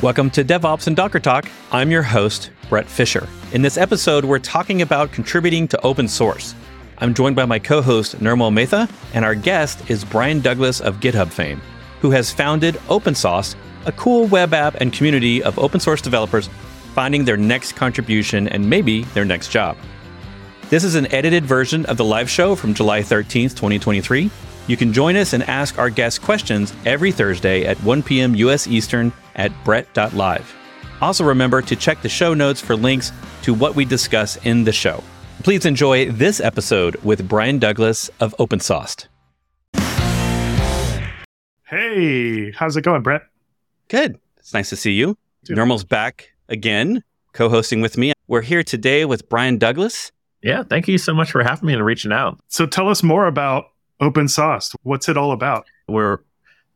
Welcome to DevOps and Docker Talk. I'm your host, Bret Fisher. In this episode, we're talking about contributing to open source. I'm joined by my co host, Nirmal Mehta, and our guest is Brian Douglas of GitHub fame, who has founded OpenSauced, a cool web app and community of open source developers finding their next contribution and maybe their next job. This is an edited version of the live show from July 13th, 2023. You can join us and ask our guests questions every Thursday at 1 p.m. U.S. Eastern at bret.live. Also, remember to check the show notes for links to what we discuss in the show. Please enjoy this episode with Brian Douglas of OpenSauced. Hey, how's it going, Bret? Good. It's nice to see you. Nirmal's back again, co hosting with me. We're here today with Brian Douglas. Yeah, thank you so much for having me and reaching out. So tell us more about OpenSauced. What's it all about? We're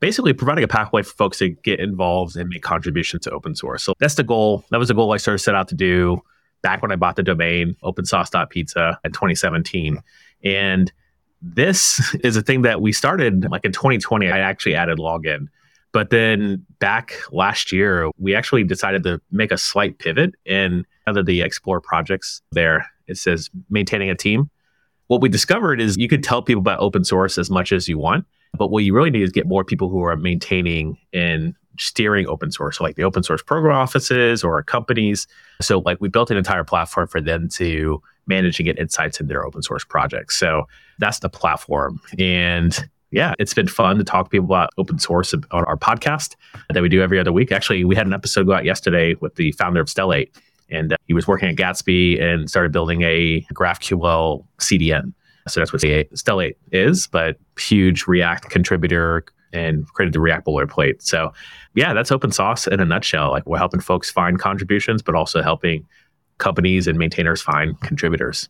basically providing a pathway for folks to get involved and make contributions to open source. So that's the goal. That was the goal I sort of set out to do back when I bought the domain opensauced.pizza in 2017. And this is a thing that we started like in 2020. I actually added login. But then back last year, we actually decided to make a slight pivot in under the explore projects there. It says maintaining a team what we discovered is you could tell people about open source as much as you want, but what you really need is get more people who are maintaining and steering open source, so like the open source program offices or companies. So like we built an entire platform for them to manage and get insights in their open source projects. So that's the platform. And yeah, it's been fun to talk to people about open source on our podcast that we do every other week. Actually, we had an episode go out yesterday with the founder of Stellate and uh, he was working at Gatsby and started building a GraphQL CDN. So that's what Stellate is, but huge React contributor and created the React boilerplate. So yeah, that's open source in a nutshell. Like we're helping folks find contributions, but also helping companies and maintainers find contributors.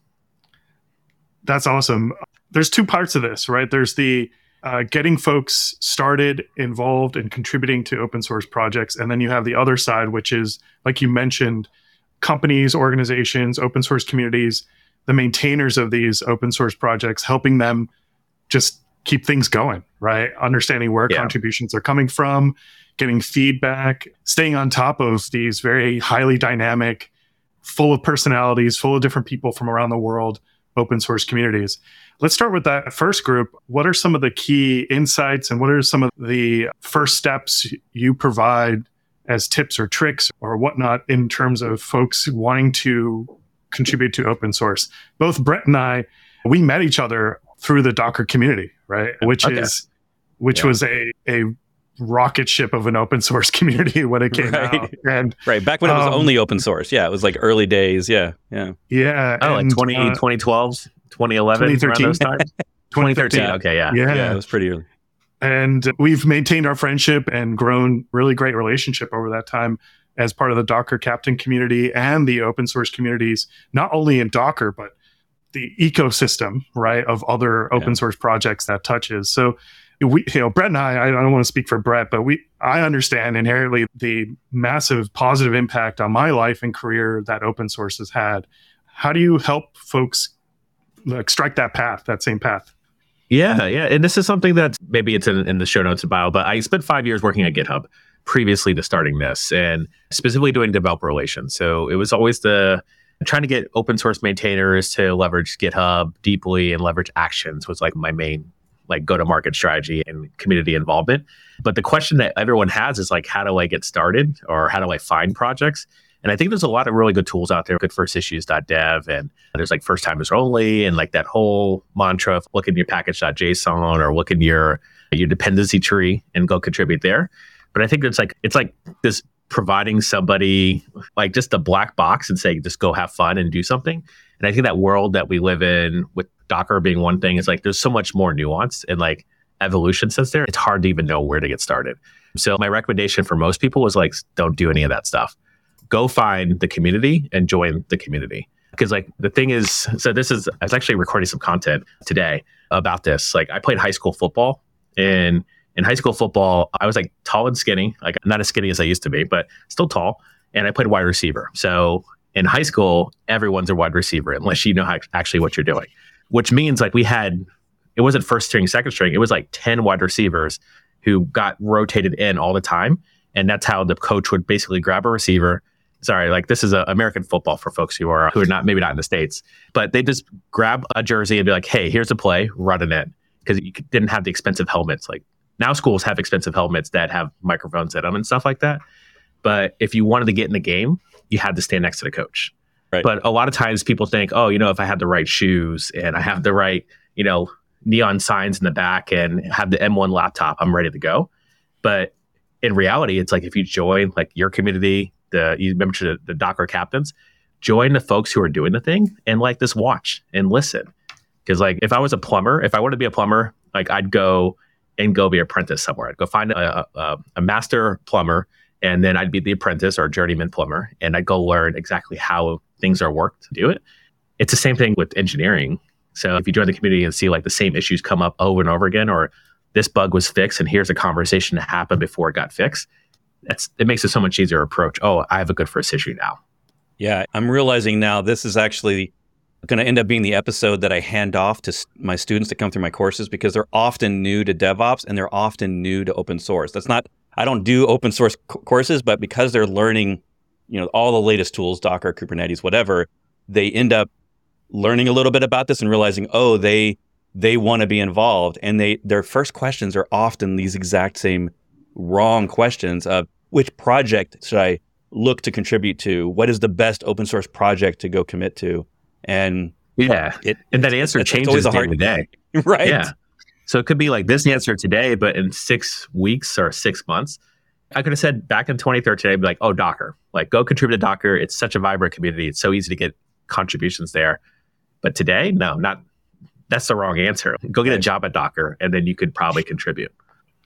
That's awesome. There's two parts of this, right? There's the uh, getting folks started, involved, and contributing to open source projects. And then you have the other side, which is, like you mentioned, companies, organizations, open source communities, the maintainers of these open source projects, helping them just keep things going, right? Understanding where yeah. contributions are coming from, getting feedback, staying on top of these very highly dynamic, full of personalities, full of different people from around the world open source communities. Let's start with that first group. What are some of the key insights and what are some of the first steps you provide as tips or tricks or whatnot in terms of folks wanting to contribute to open source. Both Bret and I, we met each other through the Docker community, right? Which okay. is which yeah. was a a rocket ship of an open source community when it came right. out. And right back when it was um, only open source. Yeah, it was like early days. Yeah, yeah. Yeah. Oh, and, like 20, uh, 2012, 2011, 2013. 2013. Okay, yeah. yeah. Yeah, it was pretty early. And we've maintained our friendship and grown really great relationship over that time as part of the Docker Captain community and the open source communities, not only in Docker, but the ecosystem, right, of other open yeah. source projects that touches. So we, you know, Bret and I, I don't want to speak for Bret, but we, I understand inherently the massive positive impact on my life and career that open source has had. How do you help folks like strike that path, that same path? Yeah, yeah. And this is something that maybe it's in, in the show notes bio, but I spent five years working at GitHub previously to starting this and specifically doing developer relations. So it was always the trying to get open source maintainers to leverage GitHub deeply and leverage actions was like my main like go to market strategy and community involvement. But the question that everyone has is like, how do I get started or how do I find projects? And I think there's a lot of really good tools out there, good first issues.dev, and there's like first timers only, and like that whole mantra of look in your package.json or look in your your dependency tree and go contribute there. But I think it's like it's like this providing somebody like just a black box and saying just go have fun and do something. And I think that world that we live in with Docker being one thing is like there's so much more nuance and like evolution since there. It's hard to even know where to get started. So my recommendation for most people was like don't do any of that stuff go find the community and join the community. Because like the thing is, so this is I was actually recording some content today about this. Like I played high school football and in high school football, I was like tall and skinny, like not as skinny as I used to be, but still tall. And I played wide receiver. So in high school, everyone's a wide receiver unless you know how, actually what you're doing, which means like we had, it wasn't first string, second string. It was like 10 wide receivers who got rotated in all the time And that's how the coach would basically grab a receiver. Sorry, like this is a American football for folks who are who are not maybe not in the states, but they just grab a jersey and be like, "Hey, here's a play, run it in," because you didn't have the expensive helmets. Like now, schools have expensive helmets that have microphones in them and stuff like that. But if you wanted to get in the game, you had to stand next to the coach. Right. But a lot of times people think, oh, you know, if I have the right shoes and I have the right, you know, neon signs in the back and have the M1 laptop, I'm ready to go. But in reality, it's like if you join like your community, the you mentioned the, the Docker captains, join the folks who are doing the thing and like this watch and listen. Because like if I was a plumber, if I wanted to be a plumber, like I'd go and go be apprentice somewhere. I'd go find a, a, a master plumber and then I'd be the apprentice or journeyman plumber and I'd go learn exactly how things are worked to do it. It's the same thing with engineering. So if you join the community and see like the same issues come up over and over again, or this bug was fixed and here's a conversation that happened before it got fixed, that's it makes it so much easier approach. Oh, I have a good first issue now. Yeah, I'm realizing now this is actually going to end up being the episode that I hand off to my students to come through my courses because they're often new to DevOps and they're often new to open source. That's not I don't do open source courses, but because they're learning, you know, all the latest tools, Docker, Kubernetes, whatever, they end up learning a little bit about this and realizing, oh, they they want to be involved, and they their first questions are often these exact same wrong questions of which project should I look to contribute to? What is the best open source project to go commit to? And yeah, it, and that answer changes day hard, to day, right? Yeah. So it could be like this answer today, but in six weeks or six months, I could have said back in 2013, I'd be like, oh, Docker, like go contribute to Docker. It's such a vibrant community. It's so easy to get contributions there. But today, no, not. That's the wrong answer. Go get a job at Docker, and then you could probably contribute.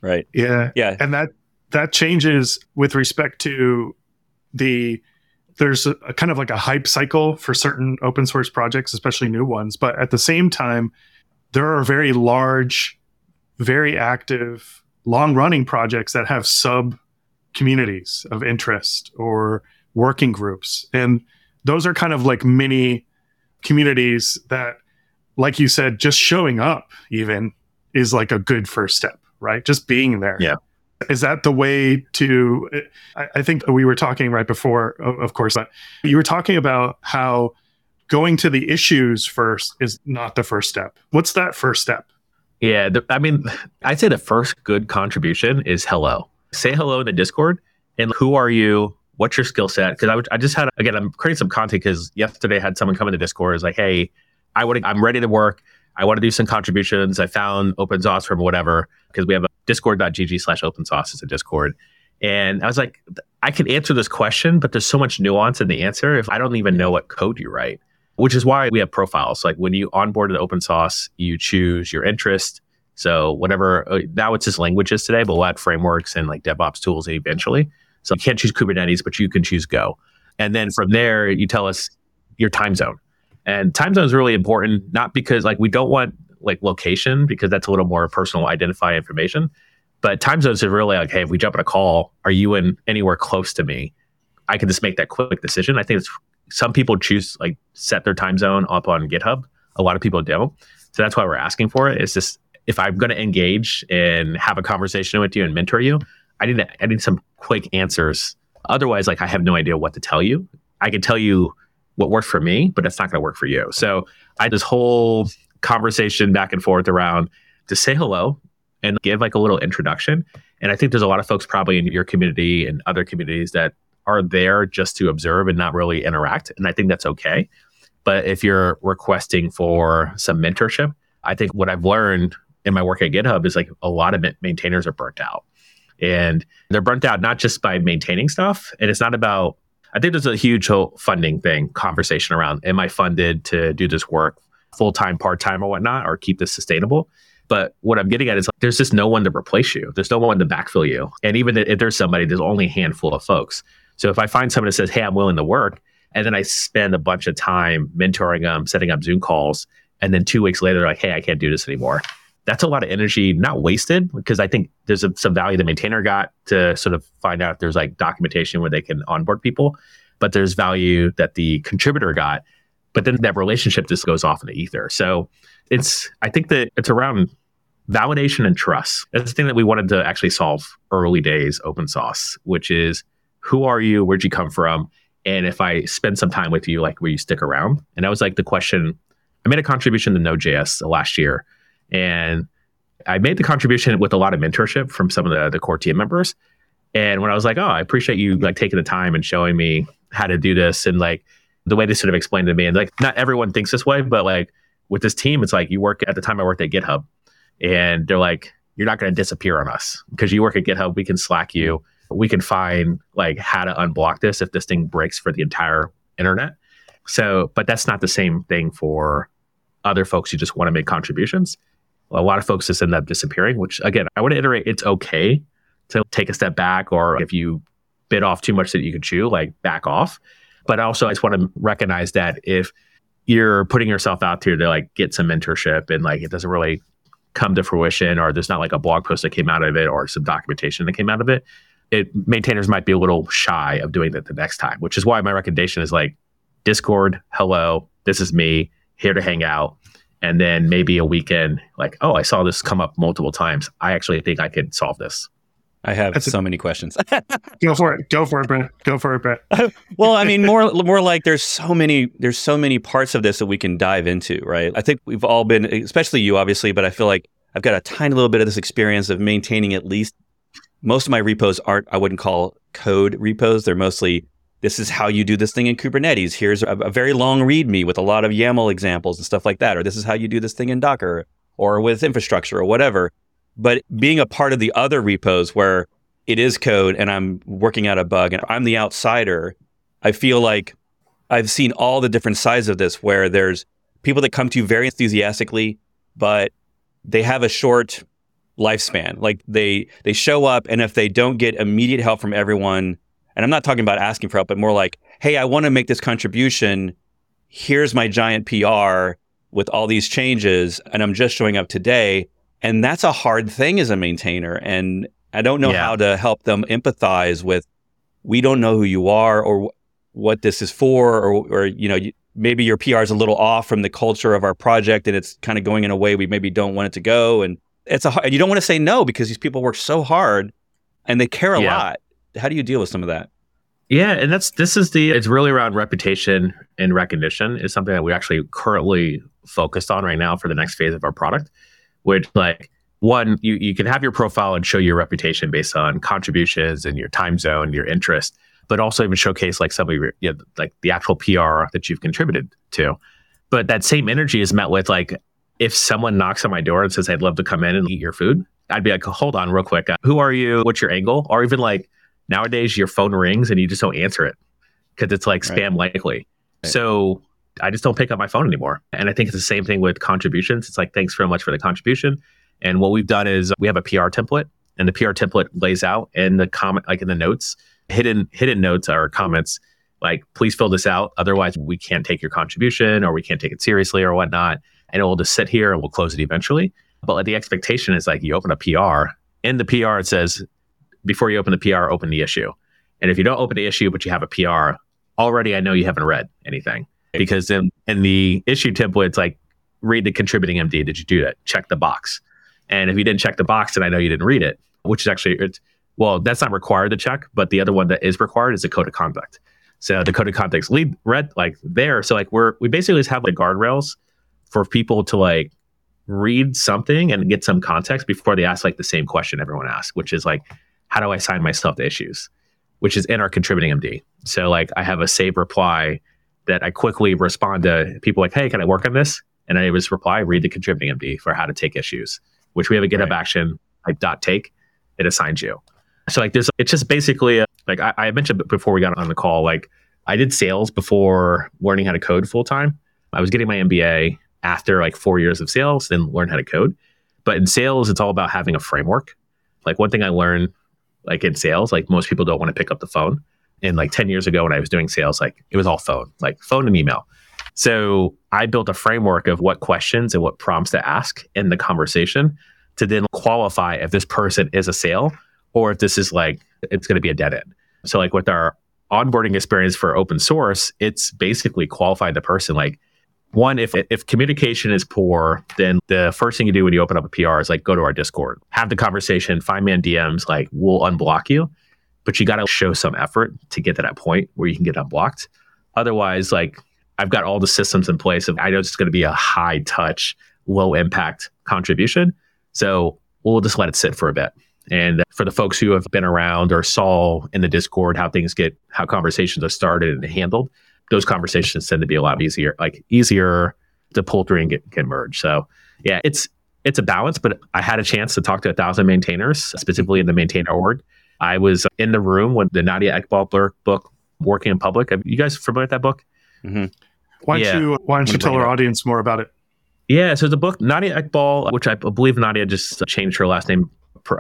Right. Yeah. Yeah. And that that changes with respect to the there's a, a, kind of like a hype cycle for certain open source projects, especially new ones. But at the same time, there are very large, very active, long running projects that have sub communities of interest or working groups. And those are kind of like mini communities that, like you said, just showing up even is like a good first step, right? Just being there. Yeah. Is that the way to? I, think we were talking right before, of course, but you were talking about how going to the issues first is not the first step. What's that first step? Yeah, the, I mean, I'd say the first good contribution is hello. Say hello in the Discord and who are you? What's your skill set? Because I, I just had again, I'm creating some content because yesterday I had someone come into Discord is like, hey, I would, I'm ready to work. I want to do some contributions. I found open source from whatever because we have a discord.gg slash open source is a Discord. And I was like, I can answer this question, but there's so much nuance in the answer if I don't even know what code you write which is why we have profiles. Like when you onboard the open source, you choose your interest. So whatever, uh, now it's just languages today, but we'll add frameworks and like DevOps tools eventually. So you can't choose Kubernetes, but you can choose Go. And then from there, you tell us your time zone. And time zone is really important, not because like we don't want like location because that's a little more personal identify information. But time zones are really like, hey, if we jump on a call, are you in anywhere close to me? I can just make that quick decision. I think it's some people choose like set their time zone up on GitHub. A lot of people don't. So that's why we're asking for it. It's just if I'm going to engage and have a conversation with you and mentor you, I need to, I need some quick answers. Otherwise, like I have no idea what to tell you. I can tell you what worked for me, but that's not going to work for you. So I had this whole conversation back and forth around to say hello and give like a little introduction. And I think there's a lot of folks probably in your community and other communities that are there just to observe and not really interact. And I think that's okay. But if you're requesting for some mentorship, I think what I've learned in my work at GitHub is like a lot of maintainers are burnt out. And they're burnt out not just by maintaining stuff. And it's not about, I think there's a huge whole funding thing, conversation around am I funded to do this work full time, part time, or whatnot, or keep this sustainable? But what I'm getting at is like, there's just no one to replace you. There's no one to backfill you. And even if there's somebody, there's only a handful of folks. So if I find someone that says, "Hey, I'm willing to work," and then I spend a bunch of time mentoring them, setting up Zoom calls, and then two weeks later, they're like, "Hey, I can't do this anymore." That's a lot of energy, not wasted, because I think there's a, some value the maintainer got to sort of find out if there's like documentation where they can onboard people, but there's value that the contributor got. But then that relationship just goes off in the ether. So it's, I think that it's around validation and trust. That's the thing that we wanted to actually solve early days open source, which is who are you? Where'd you come from? And if I spend some time with you, like, will you stick around? And that was like the question. I made a contribution to Node.js last year, and I made the contribution with a lot of mentorship from some of the, the core team members. And when I was like, oh, I appreciate you like taking the time and showing me how to do this, and like the way they sort of explained to me, and like not everyone thinks this way, but like with this team, it's like you work at the time I worked at GitHub, and they're like, you're not going to disappear on us because you work at GitHub. We can Slack you. We can find like how to unblock this if this thing breaks for the entire internet. So, but that's not the same thing for other folks who just want to make contributions. A lot of folks just end up disappearing, which again, I want to iterate it's okay to take a step back, or if you bit off too much that you could chew, like back off. But also, I just want to recognize that if you're putting yourself out there to like get some mentorship and like it doesn't really come to fruition or there's not like a blog post that came out of it or some documentation that came out of it it maintainers might be a little shy of doing that the next time which is why my recommendation is like discord hello this is me here to hang out. And then maybe a weekend like oh i saw this come up multiple times. I actually think i could solve this I have That's so a, many questions. go for it. Go for it, Bret. Go for it, Bret. well, I mean, more more like there's so many there's so many parts of this that we can dive into, right? I think we've all been, especially you, obviously, but I feel like I've got a tiny little bit of this experience of maintaining at least most of my repos aren't I wouldn't call code repos. They're mostly this is how you do this thing in Kubernetes. Here's a, a very long README with a lot of YAML examples and stuff like that, or this is how you do this thing in Docker or with infrastructure or whatever. But being a part of the other repos where it is code and I'm working out a bug and I'm the outsider, I feel like I've seen all the different sides of this where there's people that come to you very enthusiastically, but they have a short lifespan. Like they they show up and if they don't get immediate help from everyone, and I'm not talking about asking for help, but more like, hey, I want to make this contribution. Here's my giant PR with all these changes, and I'm just showing up today. And that's a hard thing as a maintainer. And I don't know yeah. how to help them empathize with we don't know who you are or what this is for or or you know maybe your PR is a little off from the culture of our project and it's kind of going in a way we maybe don't want it to go and it's a and you don't want to say no because these people work so hard and they care a yeah. lot. How do you deal with some of that? Yeah, and that's this is the it's really around reputation and recognition is something that we actually currently focused on right now for the next phase of our product, which like one, you, you can have your profile and show your reputation based on contributions and your time zone, your interest, but also even showcase like some of your, you know, like the actual PR that you've contributed to. But that same energy is met with like, if someone knocks on my door and says, I'd love to come in and eat your food, I'd be like, hold on real quick. Uh, who are you? What's your angle? Or even like nowadays, your phone rings and you just don't answer it because it's like right. spam likely. Right. So I just don't pick up my phone anymore. And I think it's the same thing with contributions. It's like, thanks very much for the contribution. And what we've done is we have a PR template, and the PR template lays out in the comment, like in the notes, hidden hidden notes or comments, like please fill this out. Otherwise, we can't take your contribution, or we can't take it seriously, or whatnot. And it will just sit here, and we'll close it eventually. But like, the expectation is like you open a PR. In the PR, it says before you open the PR, open the issue. And if you don't open the issue, but you have a PR, already I know you haven't read anything because in, in the issue template, it's like read the contributing MD. Did you do that? Check the box. And if you didn't check the box, then I know you didn't read it, which is actually, it's, well, that's not required to check, but the other one that is required is the code of conduct. So the code of conduct lead read like there. So like we're, we basically just have like guardrails for people to like read something and get some context before they ask like the same question everyone asks, which is like, how do I assign myself to issues? Which is in our contributing MD. So like I have a save reply that I quickly respond to people like, hey, can I work on this? And I just reply, read the contributing MD for how to take issues which we have a GitHub right. action like dot take, it assigns you. So like there's it's just basically a, like I, I mentioned before we got on the call, like I did sales before learning how to code full time. I was getting my MBA after like four years of sales, then learn how to code. But in sales, it's all about having a framework. Like one thing I learned, like in sales, like most people don't want to pick up the phone. And like 10 years ago when I was doing sales, like it was all phone, like phone and email. So I built a framework of what questions and what prompts to ask in the conversation to then qualify if this person is a sale or if this is like, it's going to be a dead end. So, like with our onboarding experience for open source, it's basically qualifying the person like, one, if if communication is poor, then the first thing you do when you open up a PR is like go to our Discord, have the conversation, find me on DMs, like we'll unblock you, but you got to show some effort to get to that point where you can get unblocked. Otherwise, like I've got all the systems in place. Of I know it's going to be a high touch, low impact contribution, so we'll just let it sit for a bit. And for the folks who have been around or saw in the Discord how things get, how conversations are started and handled, those conversations tend to be a lot easier, like easier to pull through and get, get merged. So yeah, it's it's a balance, but I had a chance to talk to a thousand maintainers, specifically in the maintainer org. I was in the room when the Nadia Eghbal book, Working in Public. Are you guys familiar with that book? Mm-hmm. Why don't yeah. you Why don't you tell our audience more about it? Yeah, so the book Nadia Eghbal, which I believe Nadia just changed her last name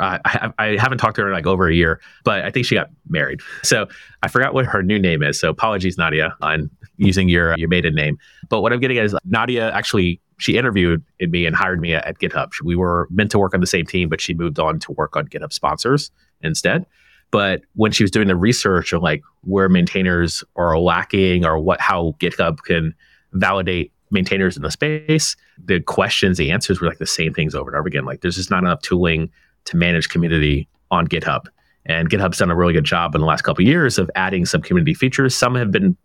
I, I haven't talked to her in like over a year, but I think she got married. So I forgot what her new name is. So apologies, Nadia, on using your your maiden name. But what I'm getting at is Nadia actually she interviewed me and hired me at, at GitHub. We were meant to work on the same team, but she moved on to work on GitHub sponsors instead. But when she was doing the research of like where maintainers are lacking or what how GitHub can validate maintainers in the space, the questions, the answers were like the same things over and over again. Like there's just not enough tooling to manage community on GitHub. And GitHub's done a really good job in the last couple of years of adding some community features. Some have been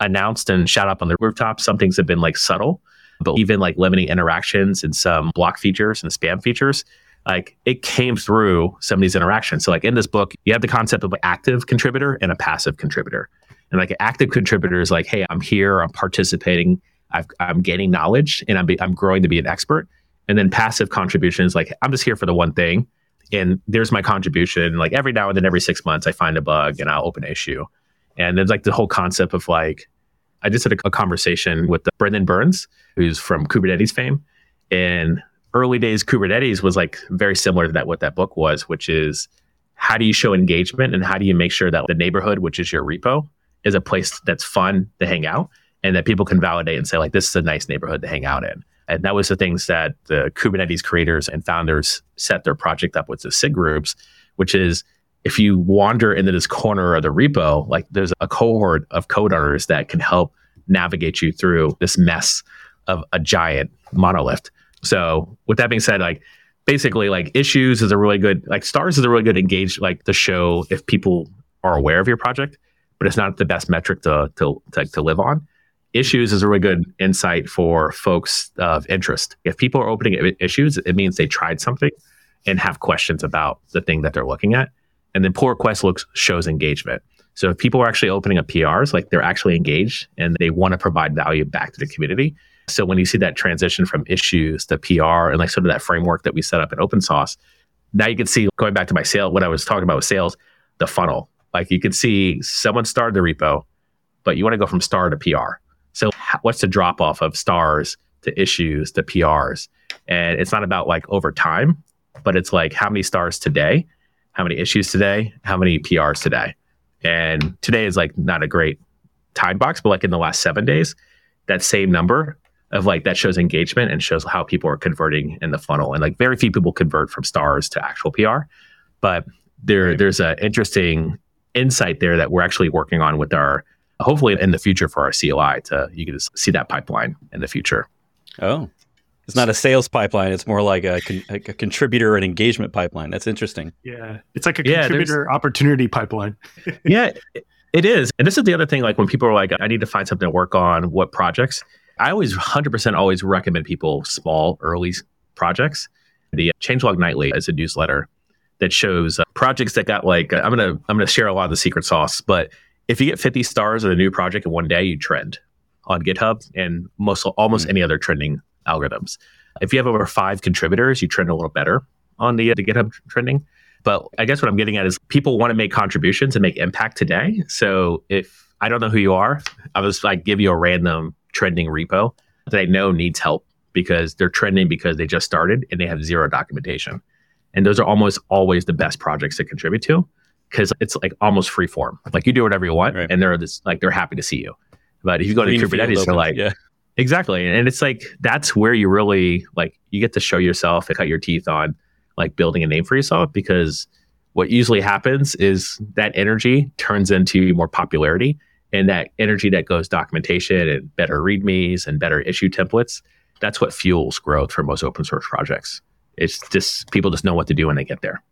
announced and shot up on the rooftop. Some things have been like subtle, but even like limiting interactions and some block features and spam features, like it came through some of these interactions. So like in this book, you have the concept of an active contributor and a passive contributor. And like an active contributor is like, hey, I'm here, I'm participating, i am gaining knowledge, and I'm, be, I'm growing to be an expert. And then passive contribution is like, I'm just here for the one thing and there's my contribution. Like every now and then, every six months, I find a bug and I'll open an issue. And there's like the whole concept of like, I just had a, a conversation with Brendan Burns, who's from Kubernetes fame. And early days Kubernetes was like very similar to that, what that book was, which is how do you show engagement and how do you make sure that the neighborhood, which is your repo, is a place that's fun to hang out and that people can validate and say, like, this is a nice neighborhood to hang out in. And that was the things that the Kubernetes creators and founders set their project up with the SIG groups, which is if you wander into this corner of the repo, like there's a cohort of code owners that can help navigate you through this mess of a giant monolith. So with that being said, like basically like issues is a really good like stars is a really good engage like to show if people are aware of your project, but it's not the best metric to to to, to live on issues is a really good insight for folks of interest. If people are opening issues, it means they tried something and have questions about the thing that they're looking at. And then pull request looks shows engagement. So if people are actually opening up PRs, like they're actually engaged and they want to provide value back to the community. So when you see that transition from issues to PR and like sort of that framework that we set up in open source, now you can see going back to my sale, what I was talking about with sales, the funnel. Like you can see someone started the repo, but you want to go from star to PR. So what's the drop off of stars to issues to PRs? And it's not about like over time, but it's like how many stars today, how many issues today, how many PRs today. And today is like not a great time box, but like in the last seven days, that same number of like that shows engagement and shows how people are converting in the funnel. And like very few people convert from stars to actual PR. But there right. there's an interesting insight there that we're actually working on with our hopefully in the future for our CLI to you can just see that pipeline in the future. Oh, it's not a sales pipeline. It's more like a, con- a contributor and engagement pipeline. That's interesting. Yeah. It's like a yeah, contributor opportunity pipeline. yeah, it is. And this is the other thing. Like when people are like, I need to find something to work on, what projects? I always 100% always recommend people small, early projects. The Changelog Nightly is a newsletter that shows uh, projects that got like, I'm going to, I'm to share a lot of the secret sauce, but if you get 50 stars on a new project in one day, you trend on GitHub and most almost mm-hmm. any other trending algorithms. If you have over five contributors, you trend a little better on the, the GitHub trending. But I guess what I'm getting at is people want to make contributions and make impact today. So if I don't know who you are, I'll just like give you a random trending repo that I know needs help because they're trending because they just started and they have zero documentation. And those are almost always the best projects to contribute to because it's like almost free form. Like you do whatever you want, right. and they're this like they're happy to see you. But if you go Green to Kubernetes, they're like, yeah. exactly, and it's like that's where you really like you get to show yourself and cut your teeth on like building a name for yourself because what usually happens is that energy turns into more popularity and that energy that goes documentation and better readmes and better issue templates, that's what fuels growth for most open source projects. It's just people just know what to do when they get there.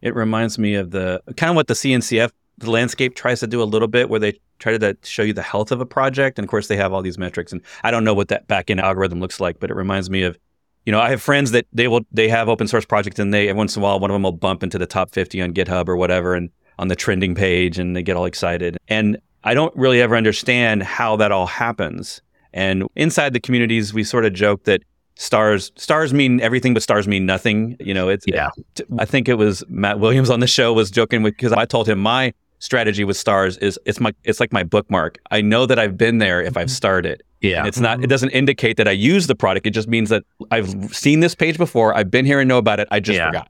It reminds me of the kind of what the CNCF the landscape tries to do a little bit where they try to show you the health of a project and of course they have all these metrics and I don't know what that backend algorithm looks like but it reminds me of you know I have friends that they will they have open source projects and they every once in a while one of them will bump into the top 50 on GitHub or whatever and on the trending page and they get all excited and I don't really ever understand how that all happens. And inside the communities, we sort of joke that stars stars mean everything, but stars mean nothing. You know, it's yeah. I think it was Matt Williams on the show was joking with because I told him my strategy with stars is it's my it's like my bookmark. I know that I've been there if I've mm-hmm. started. Yeah. And it's not it doesn't indicate that I use the product. It just means that I've seen this page before. I've been here and know about it. I just yeah. forgot.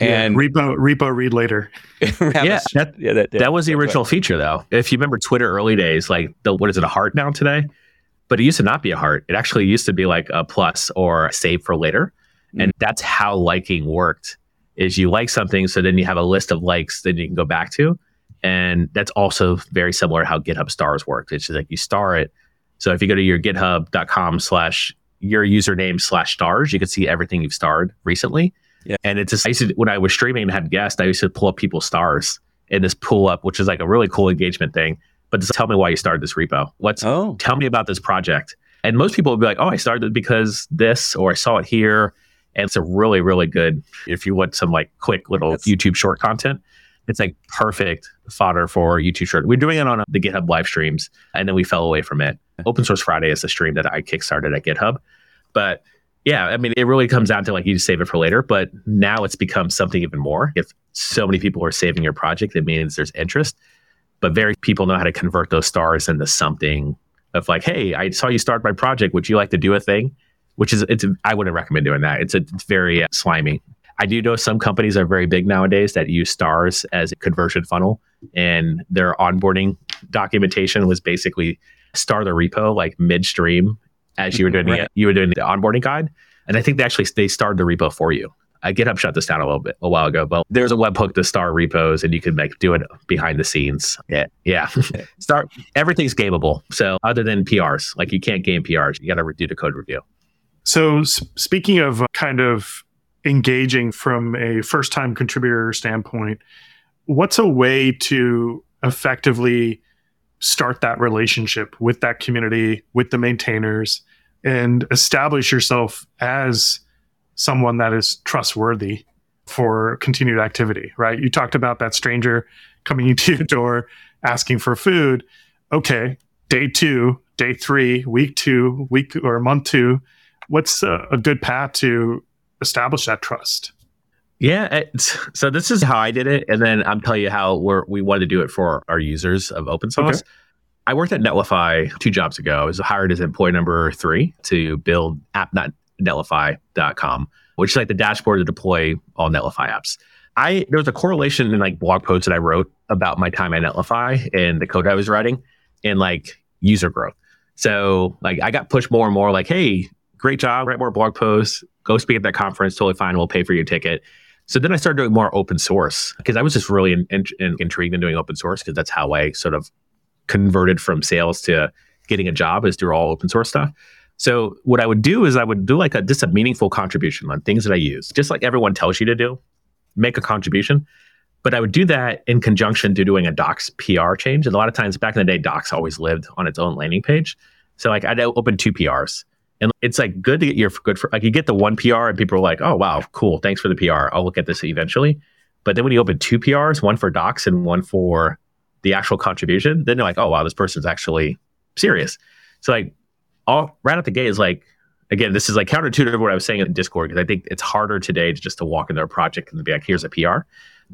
And yeah, repo repo read later. yeah, that, yeah, that, that was the original feature though. If you remember Twitter early days, like the what is it a heart now today? But it used to not be a heart. It actually used to be like a plus or a save for later. Mm. And that's how liking worked. Is you like something, so then you have a list of likes that you can go back to. And that's also very similar to how GitHub stars work. It's just like you star it. So if you go to your github.com slash your username slash stars, you can see everything you've starred recently. Yeah. And it's just, I used to, when I was streaming and had guests, I used to pull up people's stars in this pull up, which is like a really cool engagement thing. But just tell me why you started this repo. What's, oh. tell me about this project. And most people would be like, oh, I started because this, or I saw it here. And it's a really, really good, if you want some like quick little That's, YouTube short content, it's like perfect fodder for YouTube short. We're doing it on uh, the GitHub live streams, and then we fell away from it. Open Source Friday is a stream that I kickstarted at GitHub. But yeah, I mean, it really comes down to like you save it for later, but now it's become something even more. If so many people are saving your project, it means there's interest, but very people know how to convert those stars into something of like, hey, I saw you start my project. Would you like to do a thing? Which is, it's, I wouldn't recommend doing that. It's, a, it's very uh, slimy. I do know some companies are very big nowadays that use stars as a conversion funnel, and their onboarding documentation was basically star the repo like midstream as you were doing right. the, you were doing the onboarding guide. And I think they actually they started the repo for you. I GitHub shut this down a little bit a while ago, but there's a webhook to star repos and you can like do it behind the scenes. Yeah. Yeah. start everything's gameable. So other than PRs, like you can't game PRs, you got to do the code review. So speaking of uh, kind of engaging from a first time contributor standpoint, what's a way to effectively start that relationship with that community, with the maintainers, and establish yourself as someone that is trustworthy for continued activity, right? You talked about that stranger coming into your door asking for food. Okay, day two, day three, week two, week or month two, what's a, a good path to establish that trust? Yeah. so this is how I did it. And then I'm telling you how we're, we wanted to do it for our users of open source. Okay. I worked at Netlify two jobs ago. I was hired as employee number three to build app.netlify.com, which is like the dashboard to deploy all Netlify apps. I there was a correlation in like blog posts that I wrote about my time at Netlify and the code I was writing and like user growth. So like I got pushed more and more like, hey, great job, write more blog posts, go speak at that conference, totally fine, we'll pay for your ticket. So then I started doing more open source because I was just really in, in, in, intrigued in doing open source because that's how I sort of converted from sales to getting a job is through all open source stuff. So what I would do is I would do like a just a meaningful contribution on things that I use, just like everyone tells you to do, make a contribution. But I would do that in conjunction to doing a Docs PR change. And a lot of times back in the day, Docs always lived on its own landing page. So like I'd open two PRs. And it's like good to get your good for like you get the one PR and people are like, oh wow, cool, thanks for the PR. I'll look at this eventually. But then when you open two PRs, one for docs and one for the actual contribution, then they're like, oh wow, this person's actually serious. So like all right out the gate is like again, this is like counterintuitive to what I was saying in Discord because I think it's harder today to just to walk into a project and be like, here's a PR.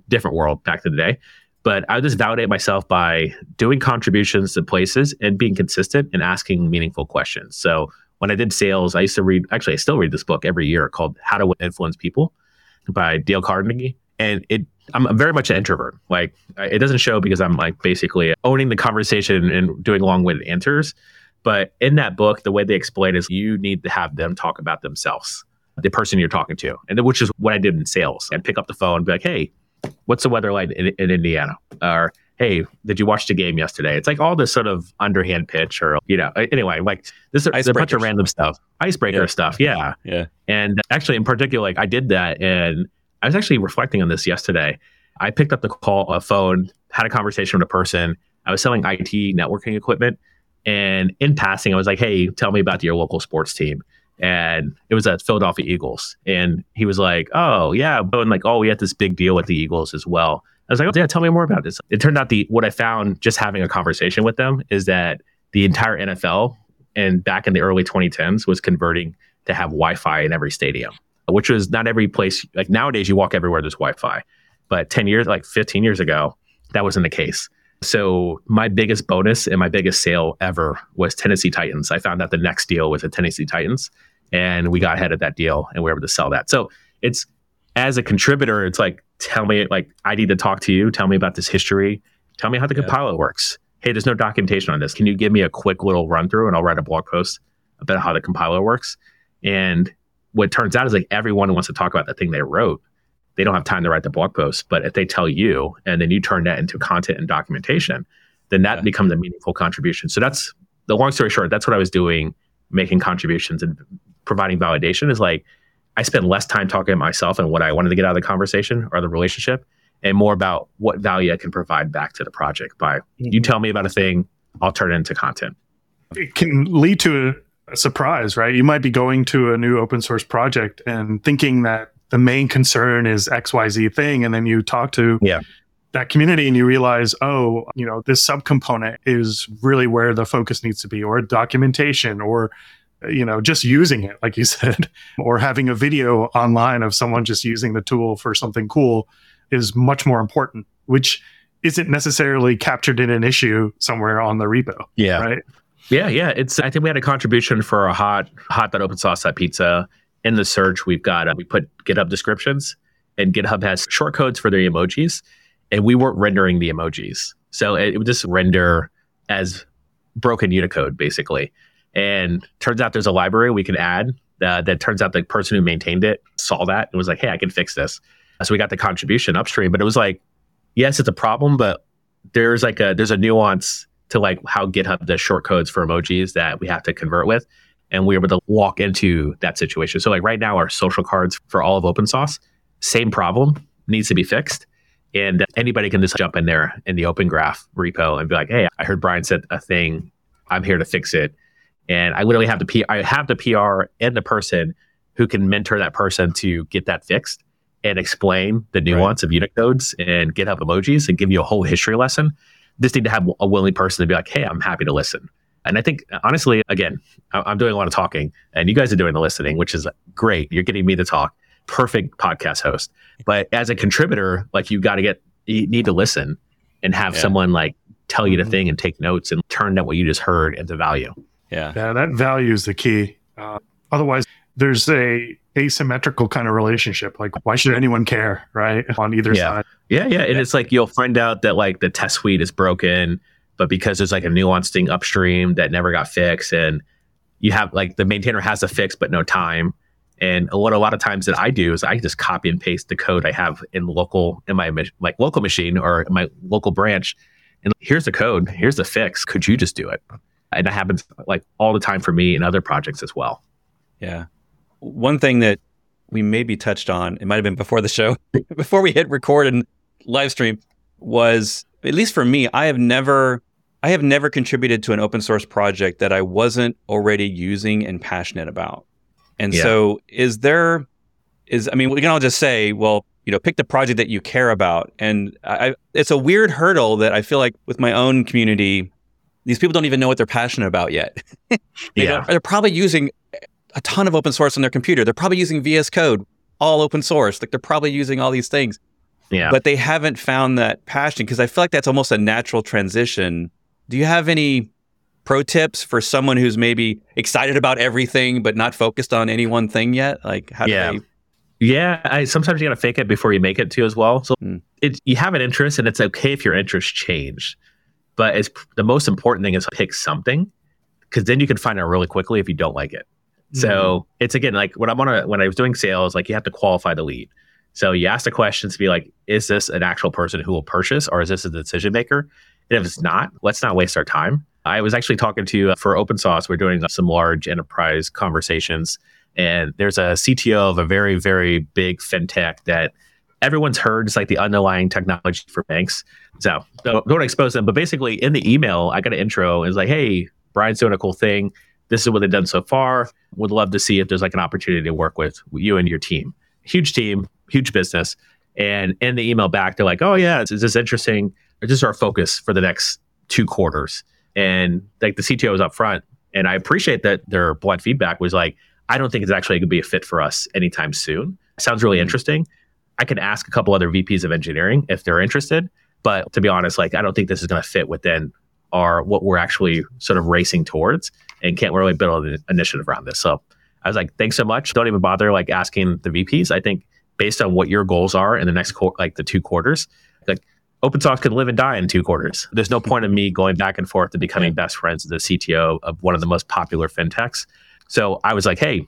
Different world back to the day. But I would just validate myself by doing contributions to places and being consistent and asking meaningful questions. So when I did sales, I used to read, actually, I still read this book every year called How to Influence People by Dale Carnegie. And it, I'm very much an introvert. Like, it doesn't show because I'm like basically owning the conversation and doing long winded answers. But in that book, the way they explain is you need to have them talk about themselves, the person you're talking to. And which is what I did in sales. And pick up the phone and be like, hey, what's the weather like in, in Indiana? Or hey, did you watch the game yesterday? It's like all this sort of underhand pitch or, you know, anyway, like this is a bunch of random stuff, icebreaker yeah. stuff. Yeah. Yeah. And actually, in particular, like I did that. And I was actually reflecting on this yesterday. I picked up the call, a phone, had a conversation with a person. I was selling IT networking equipment. And in passing, I was like, hey, tell me about your local sports team. And it was at Philadelphia Eagles. And he was like, oh, yeah. And like, oh, we had this big deal with the Eagles as well. I was like, oh, yeah, tell me more about this. It turned out the what I found just having a conversation with them is that the entire NFL and back in the early 2010s was converting to have Wi-Fi in every stadium, which was not every place. Like nowadays, you walk everywhere there's Wi-Fi, but 10 years, like 15 years ago, that wasn't the case. So my biggest bonus and my biggest sale ever was Tennessee Titans. I found out the next deal was the Tennessee Titans, and we got ahead of that deal and we were able to sell that. So it's as a contributor, it's like tell me like I need to talk to you. Tell me about this history. Tell me how the yeah. compiler works. Hey, there's no documentation on this. Can you give me a quick little run through and I'll write a blog post about how the compiler works? And what turns out is like everyone wants to talk about the thing they wrote. They don't have time to write the blog post. But if they tell you and then you turn that into content and documentation, then that yeah. becomes a meaningful contribution. So that's the long story short, that's what I was doing, making contributions and providing validation is like I spent less time talking to myself and what I wanted to get out of the conversation or the relationship and more about what value I can provide back to the project by mm-hmm. you tell me about a thing, I'll turn it into content. It can lead to a, a surprise, right? You might be going to a new open source project and thinking that the main concern is XYZ thing. And then you talk to yeah. that community and you realize, oh, you know, this subcomponent is really where the focus needs to be, or documentation, or you know, just using it, like you said, or having a video online of someone just using the tool for something cool is much more important, which isn't necessarily captured in an issue somewhere on the repo. Yeah. Right. Yeah. Yeah. It's, I think we had a contribution for a hot, hot that open sauce that pizza. In the search, we've got, uh, we put GitHub descriptions and GitHub has short codes for their emojis and we weren't rendering the emojis. So it, it would just render as broken Unicode basically. And turns out there's a library we can add uh, that turns out the person who maintained it saw that and was like, hey, I can fix this. So we got the contribution upstream, but it was like, yes, it's a problem, but there's like a there's a nuance to like how GitHub does short codes for emojis that we have to convert with. And we were able to walk into that situation. So like right now, our social cards for all of open source, same problem needs to be fixed. And anybody can just jump in there in the open graph repo and be like, hey, I heard Brian said a thing. I'm here to fix it and I literally have the P- I have the PR and the person who can mentor that person to get that fixed and explain the nuance right. of Unicodes and GitHub emojis and give you a whole history lesson. Just need to have a willing person to be like, hey, I'm happy to listen. And I think, honestly, again, I'm doing a lot of talking and you guys are doing the listening, which is great. You're getting me to talk. Perfect podcast host. But as a contributor, like you got to get, you need to listen and have yeah. someone like tell you the mm-hmm. thing and take notes and turn that what you just heard into value. Yeah. Yeah, that value is the key. Uh, otherwise, there's a asymmetrical kind of relationship. Like, why should anyone care, right? On either yeah. side. Yeah, yeah. And it's like you'll find out that like the test suite is broken, but because there's like a nuanced thing upstream that never got fixed, and you have like the maintainer has a fix but no time. And what a lot of times that I do is I just copy and paste the code I have in local in my like local machine or my local branch, and here's the code, here's the fix. Could you just do it? and that happens like all the time for me and other projects as well. Yeah. One thing that we maybe touched on, it might have been before the show, before we hit record and live stream, was at least for me, I have never I have never contributed to an open source project that I wasn't already using and passionate about. And yeah. so is there is I mean, we can all just say, well, you know, pick the project that you care about. And I, it's a weird hurdle that I feel like with my own community, these people don't even know what they're passionate about yet. yeah. They're probably using a ton of open source on their computer. They're probably using VS Code, all open source. Like they're probably using all these things. Yeah. But they haven't found that passion because I feel like that's almost a natural transition. Do you have any pro tips for someone who's maybe excited about everything but not focused on any one thing yet? Like how yeah. do they yeah, I, sometimes you got to fake it before you make it too, as well. So mm. it, you have an interest, and it's okay if your interest change. But it's the most important thing is pick something because then you can find out really quickly if you don't like it. Mm-hmm. So it's again like when I'm on a when I was doing sales, like you have to qualify the lead. So you ask the question to be like, is this an actual person who will purchase or is this a decision maker? And if it's not, let's not waste our time. I was actually talking to, for open source, we're doing some large enterprise conversations. And there's a CTO of a very, very big fintech that everyone's heard. It's like the underlying technology for banks. So don't, don't expose them. But basically, in the email, I got an intro. It's like, hey, Brian's doing a cool thing. This is what they've done so far. Would love to see if there's like an opportunity to work with you and your team. Huge team, huge business. And in the email back, they're like, oh, yeah, is this interesting? This is our focus for the next two quarters. And like the CTO was up front. And I appreciate that their blunt feedback was like, I don't think it's actually going to be a fit for us anytime soon. Sounds really mm-hmm. interesting. I can ask a couple other VPs of engineering if they're interested. But to be honest, like I don't think this is going to fit within our what we're actually sort of racing towards and can't really build an initiative around this. So I was like, thanks so much. Don't even bother like asking the VPs. I think based on what your goals are in the next qu- like the two quarters, like open source can live and die in two quarters. There's no point in me going back and forth to becoming best friends with the CTO of one of the most popular fintechs. So I was like, hey,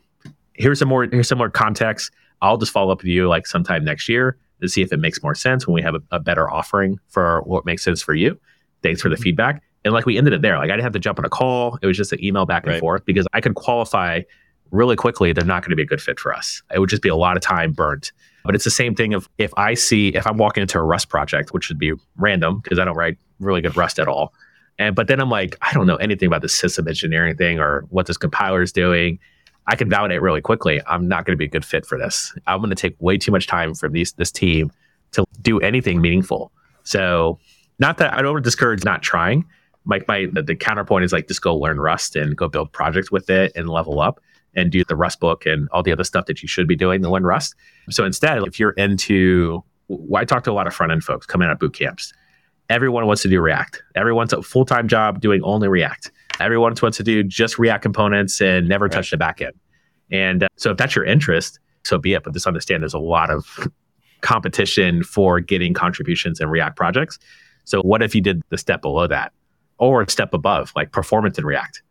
here's some more here's some more context. I'll just follow up with you like sometime next year to see if it makes more sense when we have a, a better offering for what makes sense for you. Thanks for the mm-hmm. feedback. And like we ended it there. Like I didn't have to jump on a call. It was just an email back and right. forth because I could qualify really quickly they're not going to be a good fit for us. It would just be a lot of time burnt. But it's the same thing of if I see if I'm walking into a Rust project, which would be random because I don't write really good Rust at all. And but then I'm like, I don't know anything about the system engineering thing or what this compiler is doing. I can validate really quickly. I'm not going to be a good fit for this. I'm going to take way too much time from these this team to do anything meaningful. So, not that I don't discourage not trying. My, my the counterpoint is like just go learn Rust and go build projects with it and level up and do the Rust book and all the other stuff that you should be doing to learn Rust. So instead, if you're into, I talk to a lot of front end folks coming out of boot camps. Everyone wants to do React. Everyone's a full time job doing only React. Everyone wants to do just React components and never right. touch the backend. And uh, so if that's your interest, so be it. But just understand there's a lot of competition for getting contributions in React projects. So what if you did the step below that or a step above, like performance in React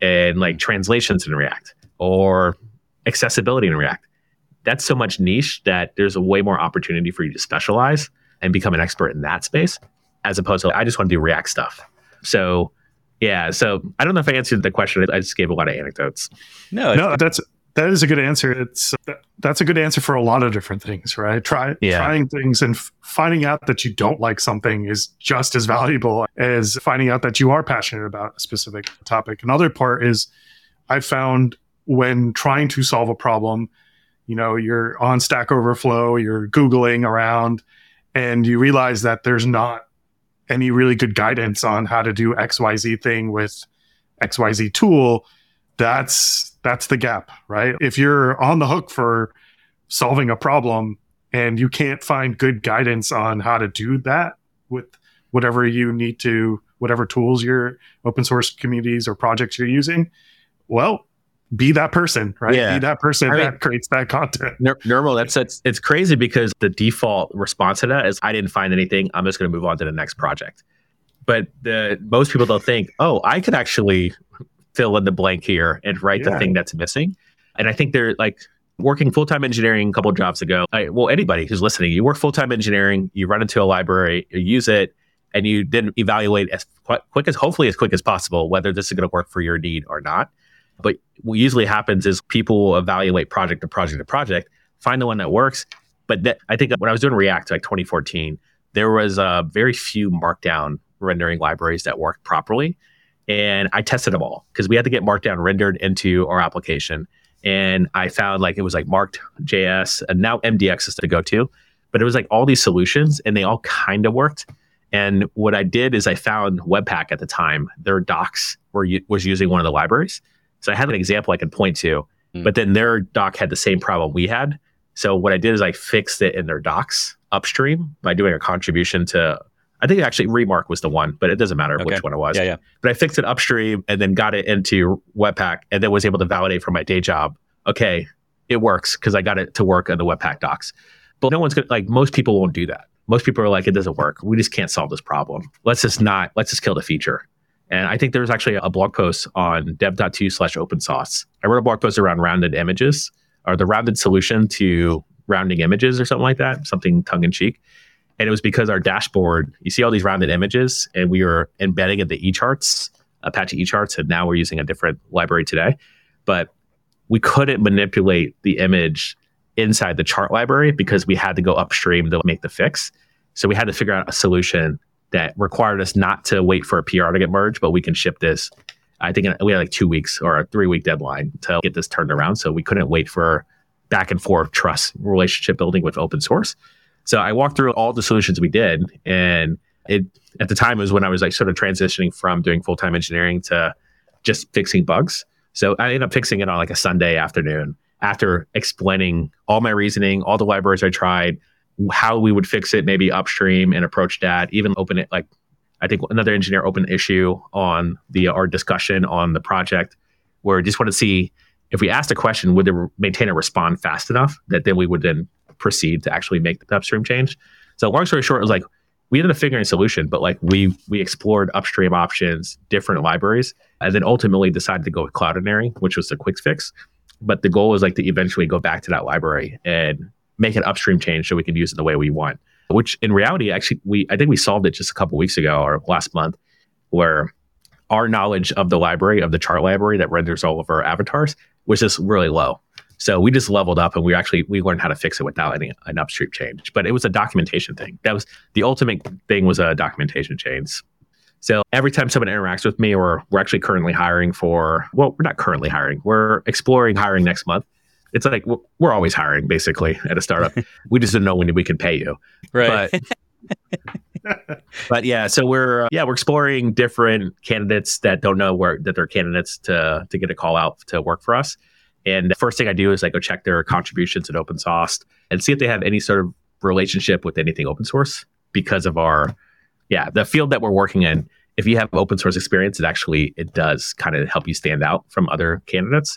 and like mm-hmm. translations in React or accessibility in React? That's so much niche that there's a way more opportunity for you to specialize and become an expert in that space as opposed to I just want to do React stuff. So yeah, so I don't know if I answered the question. I just gave a lot of anecdotes. No, no, that's that is a good answer. It's that's a good answer for a lot of different things, right? Try yeah. trying things and f- finding out that you don't like something is just as valuable as finding out that you are passionate about a specific topic. Another part is I found when trying to solve a problem, you know, you're on Stack Overflow, you're googling around, and you realize that there's not any really good guidance on how to do XYZ thing with XYZ tool, that's that's the gap, right? If you're on the hook for solving a problem and you can't find good guidance on how to do that with whatever you need to whatever tools your open source communities or projects you're using, well, be that person, right? Yeah. Be that person I that mean, creates that content. Nirmal, that's, that's it's crazy because the default response to that is I didn't find anything. I'm just going to move on to the next project. But the most people don't think, oh, I could actually fill in the blank here and write yeah. the thing that's missing. And I think they're like working full time engineering a couple jobs ago. I, well, anybody who's listening, you work full time engineering, you run into a library, you use it, and you then evaluate as quick as hopefully as quick as possible whether this is going to work for your need or not. But what usually happens is people will evaluate project to project to project, find the one that works. But that, I think when I was doing React like 2014, there was uh, very few Markdown rendering libraries that worked properly. And I tested them all because we had to get Markdown rendered into our application. And I found like it was like marked JS and now MDX is to go to. But it was like all these solutions and they all kind of worked. And what I did is I found Webpack at the time. Their docs were was using one of the libraries. So I had an example I could point to, mm. but then their doc had the same problem we had. So what I did is I fixed it in their docs upstream by doing a contribution to I think actually Remark was the one, but it doesn't matter okay. which one it was. Yeah, yeah. But I fixed it upstream and then got it into Webpack and then was able to validate for my day job. Okay, it works because I got it to work on the Webpack docs. But no one's gonna like most people won't do that. Most people are like, it doesn't work. We just can't solve this problem. Let's just not, let's just kill the feature. And I think there's actually a blog post on dev.to slash open source. I wrote a blog post around rounded images or the rounded solution to rounding images or something like that, something tongue in cheek. And it was because our dashboard, you see all these rounded images, and we were embedding in the eCharts, Apache eCharts, and now we're using a different library today. But we couldn't manipulate the image inside the chart library because we had to go upstream to make the fix. So we had to figure out a solution that required us not to wait for a PR to get merged, but we can ship this. I think we had like two weeks or a three week deadline to get this turned around. So we couldn't wait for back and forth trust relationship building with open source. So I walked through all the solutions we did, and it at the time was when I was like sort of transitioning from doing full time engineering to just fixing bugs. So I ended up fixing it on like a Sunday afternoon after explaining all my reasoning, all the libraries I tried, how we would fix it, maybe upstream and approach that, even open it like I think another engineer opened issue on the our discussion on the project where just want to see if we asked a question, would the maintainer respond fast enough that then we would then proceed to actually make the upstream change. So long story short, it was like we ended up figuring a solution, but like we we explored upstream options, different libraries, and then ultimately decided to go with Cloudinary, which was the quick fix. But the goal is like to eventually go back to that library and make an upstream change so we can use it the way we want. Which in reality, actually, we I think we solved it just a couple weeks ago or last month, where our knowledge of the library of the chart library that renders all of our avatars was just really low. So we just leveled up and we actually we learned how to fix it without any an upstream change. But it was a documentation thing. That was the ultimate thing was a documentation change. So every time someone interacts with me, or we're actually currently hiring for, well, we're not currently hiring. We're exploring hiring next month. It's like we're always hiring basically at a startup. we just didn't know when we could pay you. Right. But, but yeah, so we're uh, yeah we're exploring different candidates that don't know where that they're candidates to to get a call out to work for us. And the first thing I do is I go check their contributions at open source and see if they have any sort of relationship with anything open source because of our yeah the field that we're working in. If you have open source experience it actually it does kind of help you stand out from other candidates.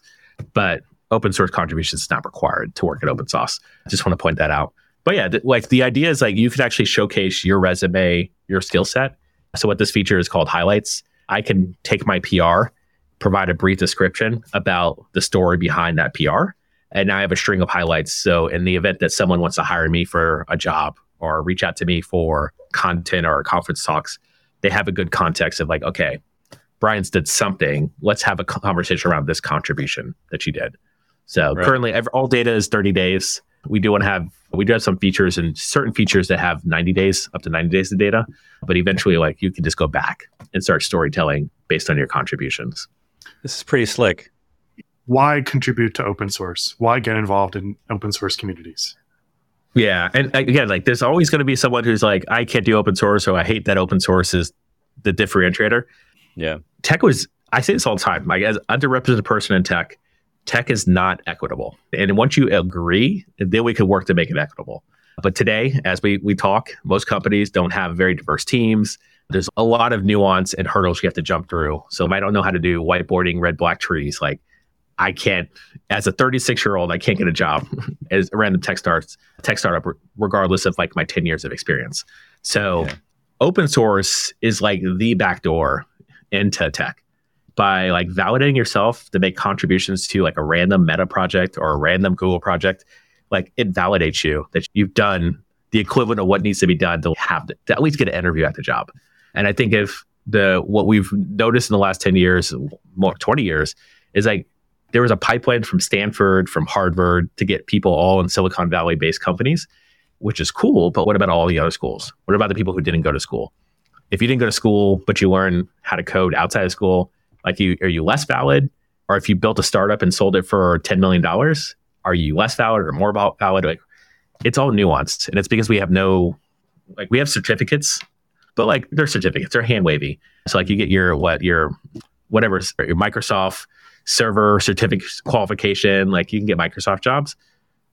But open source contributions is not required to work at open source. I just want to point that out. But yeah th- like the idea is like you can actually showcase your resume your skill set. So what this feature is called highlights i can take my pr provide a brief description about the story behind that pr and now i have a string of highlights so in the event that someone wants to hire me for a job or reach out to me for content or conference talks, they have a good context of like, okay, Brian's did something. Let's have a conversation around this contribution that you did. So right. currently, all data is 30 days. We do want to have we do have some features and certain features that have 90 days, up to 90 days of data. But eventually, like you can just go back and start storytelling based on your contributions. This is pretty slick. Why contribute to open source? Why get involved in open source communities? Yeah, and uh, again, like there's always going to be someone who's like, I can't do open source, or I hate that open source is the differentiator. Yeah, tech was. I say this all the time. Like as underrepresented person in tech, tech is not equitable. And once you agree, then we can work to make it equitable. But today, as we we talk, most companies don't have very diverse teams. There's a lot of nuance and hurdles you have to jump through. So if I don't know how to do whiteboarding red black trees, like I can't, as a 36 year old, I can't get a job as a random tech starts tech startup, regardless of like my 10 years of experience. So, yeah. open source is like the backdoor into tech by like validating yourself to make contributions to like a random Meta project or a random Google project. Like it validates you that you've done the equivalent of what needs to be done to have to, to at least get an interview at the job. And I think if the what we've noticed in the last 10 years, more 20 years, is like there was a pipeline from Stanford, from Harvard to get people all in Silicon Valley based companies, which is cool. But what about all the other schools? What about the people who didn't go to school? If you didn't go to school, but you learn how to code outside of school, like you, are you less valid? Or if you built a startup and sold it for $10 million, are you less valid or more valid? Like it's all nuanced. And it's because we have no, like we have certificates, but like they're certificates, they're hand wavy. So like you get your, what, your, whatever, your Microsoft server certificate qualification. Like you can get Microsoft jobs,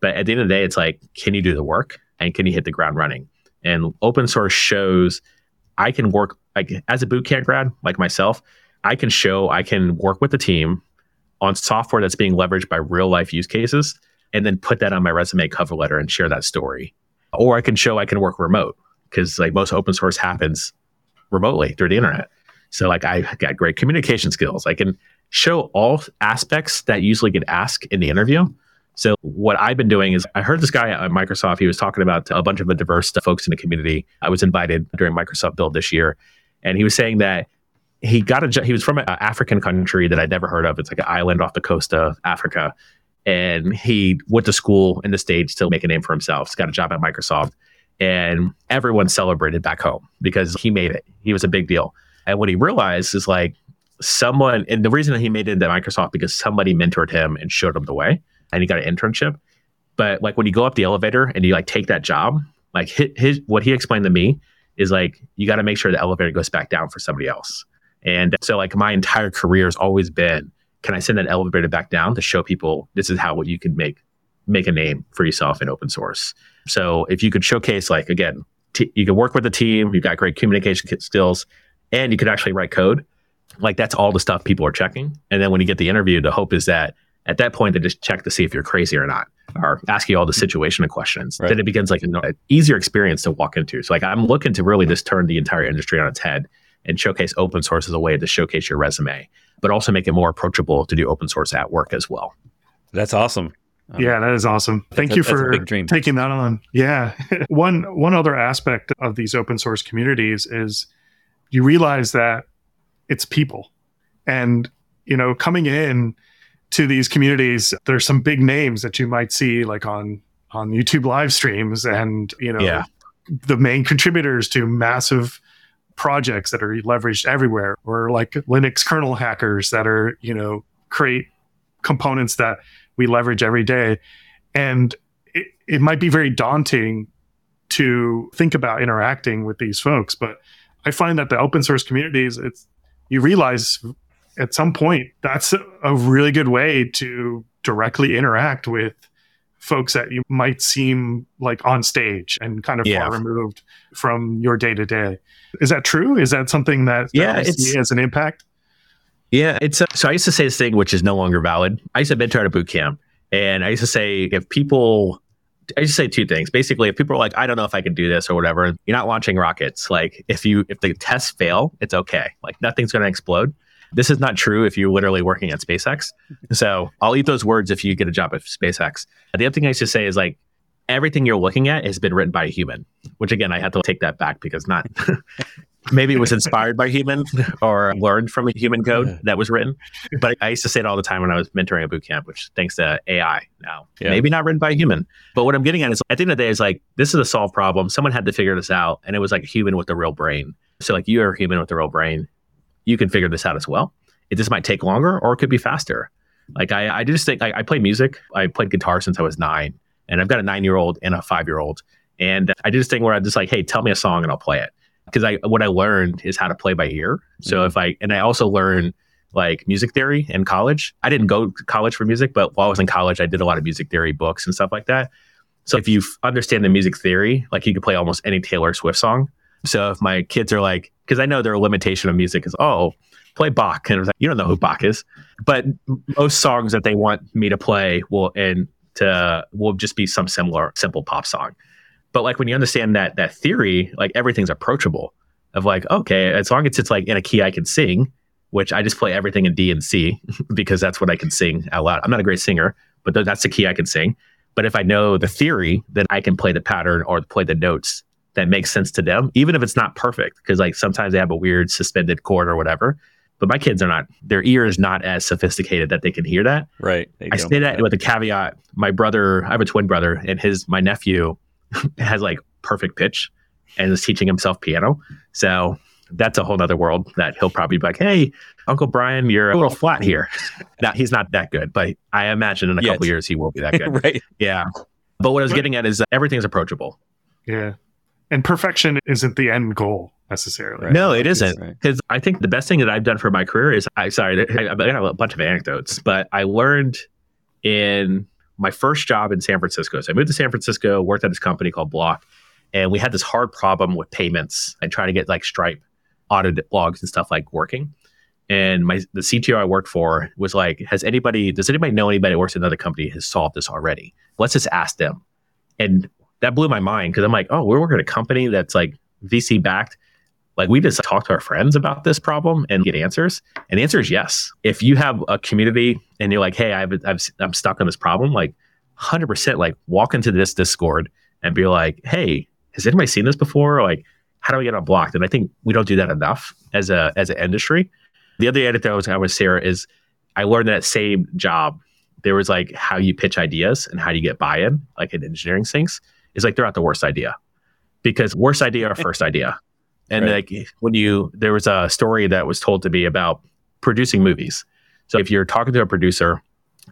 but at the end of the day, it's like, can you do the work and can you hit the ground running? And open source shows I can work like as a bootcamp grad like myself. I can show I can work with the team on software that's being leveraged by real life use cases, and then put that on my resume cover letter and share that story. Or I can show I can work remote because like most open source happens remotely through the internet. So like I got great communication skills. I can show all aspects that usually get asked in the interview So what I've been doing is I heard this guy at Microsoft. He was talking about a bunch of the diverse folks in the community. I was invited during Microsoft Build this year, and he was saying that he got a he was from an African country that I'd never heard of. It's like an island off the coast of Africa, and he went to school in the states to make a name for himself. He's got a job at Microsoft, and everyone celebrated back home because he made it. He was a big deal. And what he realized is like someone, and the reason that he made it into Microsoft because somebody mentored him and showed him the way, and he got an internship. But like when you go up the elevator and you like take that job, like his, his what he explained to me is like you got to make sure the elevator goes back down for somebody else. And so like my entire career has always been, can I send that elevator back down to show people this is how what you can make make a name for yourself in open source. So if you could showcase like again, t- you can work with the team, you've got great communication skills, and you could actually write code. Like that's all the stuff people are checking. And then when you get the interview, the hope is that at that point they just check to see if you're crazy or not, or ask you all the mm-hmm. situational questions. Right. Then it begins like an easier experience to walk into. So like I'm looking to really just turn the entire industry on its head and showcase open source as a way to showcase your resume, but also make it more approachable to do open source at work as well. That's awesome. Um, yeah, that is awesome. Thank you for taking that on. Yeah. one one other aspect of these open source communities is you realize that it's people. And you know, coming in to these communities, there's some big names that you might see like on on YouTube live streams and, you know, yeah. the main contributors to massive projects that are leveraged everywhere or like linux kernel hackers that are you know create components that we leverage every day and it, it might be very daunting to think about interacting with these folks but i find that the open source communities it's you realize at some point that's a really good way to directly interact with folks that you might seem like on stage and kind of yeah. far removed from your day to day. Is that true? Is that something that yeah, it's, as an impact? Yeah, it's uh, so I used to say this thing which is no longer valid. I used to mentor at a boot camp, and I used to say if people, I used to say two things. Basically, if people are like, I don't know if I can do this or whatever, you're not launching rockets. Like if you if the tests fail, it's okay. Like nothing's going to explode. This is not true if you're literally working at SpaceX. So I'll eat those words if you get a job at SpaceX. The other thing I used to say is like everything you're looking at has been written by a human, which again, I had to take that back because not maybe it was inspired by human or learned from a human code that was written. But I used to say it all the time when I was mentoring a boot camp, which thanks to AI now, yeah. maybe not written by a human. But what I'm getting at is at the end of the day, is like, this is a solved problem. Someone had to figure this out. And it was like a human with a real brain. So like you are a human with a real brain you can figure this out as well. It just might take longer or it could be faster. Like I, I just think I, I play music. I played guitar since I was nine, and I've got a nine year old and a five year old. And I did this thing where I'm just like, hey, tell me a song and I'll play it. Because I what I learned is how to play by ear. So mm-hmm. if I and I also learned like music theory in college. I didn't go to college for music, but while I was in college, I did a lot of music theory books and stuff like that. So if you understand the music theory, like you can play almost any Taylor Swift song. So if my kids are like, because I know their limitation of music is, oh, play Bach, and like, you don't know who Bach is, but most songs that they want me to play will and to will just be some similar simple pop song. But like when you understand that that theory, like everything's approachable. Of like, okay, as long as it's like in a key I can sing, which I just play everything in D and C because that's what I can sing out loud. I'm not a great singer, but that's the key I can sing. But if I know the theory, then I can play the pattern or play the notes that makes sense to them, even if it's not perfect. Because like sometimes they have a weird suspended chord or whatever. But my kids are not; their ear is not as sophisticated that they can hear that. Right. I say that with a caveat. My brother, I have a twin brother, and his my nephew has like perfect pitch and is teaching himself piano. So that's a whole other world that he'll probably be like, "Hey, Uncle Brian, you're a little flat here." now he's not that good, but I imagine in a Yet. couple years he will be that good. right? Yeah. But what I was getting at is uh, everything's approachable. Yeah and perfection isn't the end goal necessarily. Right? No, it isn't. Because right. I think the best thing that I've done for my career is I sorry, I, have got a bunch of anecdotes, but I learned in my first job in San Francisco. So I moved to San Francisco, worked at this company called Block, and we had this hard problem with payments and trying to get like Stripe audit logs and stuff like working. And my the CTO I worked for was like, has anybody does anybody know anybody that works at another company has solved this already? Let's just ask them. And that blew my mind because I'm like, oh, we're working at a company that's like VC backed. Like we just talk to our friends about this problem and get answers. And the answer is yes. If you have a community and you're like, hey, I've, I've, I'm stuck on this problem, like 100% like walk into this Discord and be like, hey, has anybody seen this before? Like, how do we get unblocked? And I think we don't do that enough as a as an industry. The other anecdote I was I would share is I learned that same job. There was like how you pitch ideas and how you get buy-in, like in engineering things, is like they're not the worst idea. Because worst idea or first idea. And right. like when you there was a story that was told to me about producing movies. So if you're talking to a producer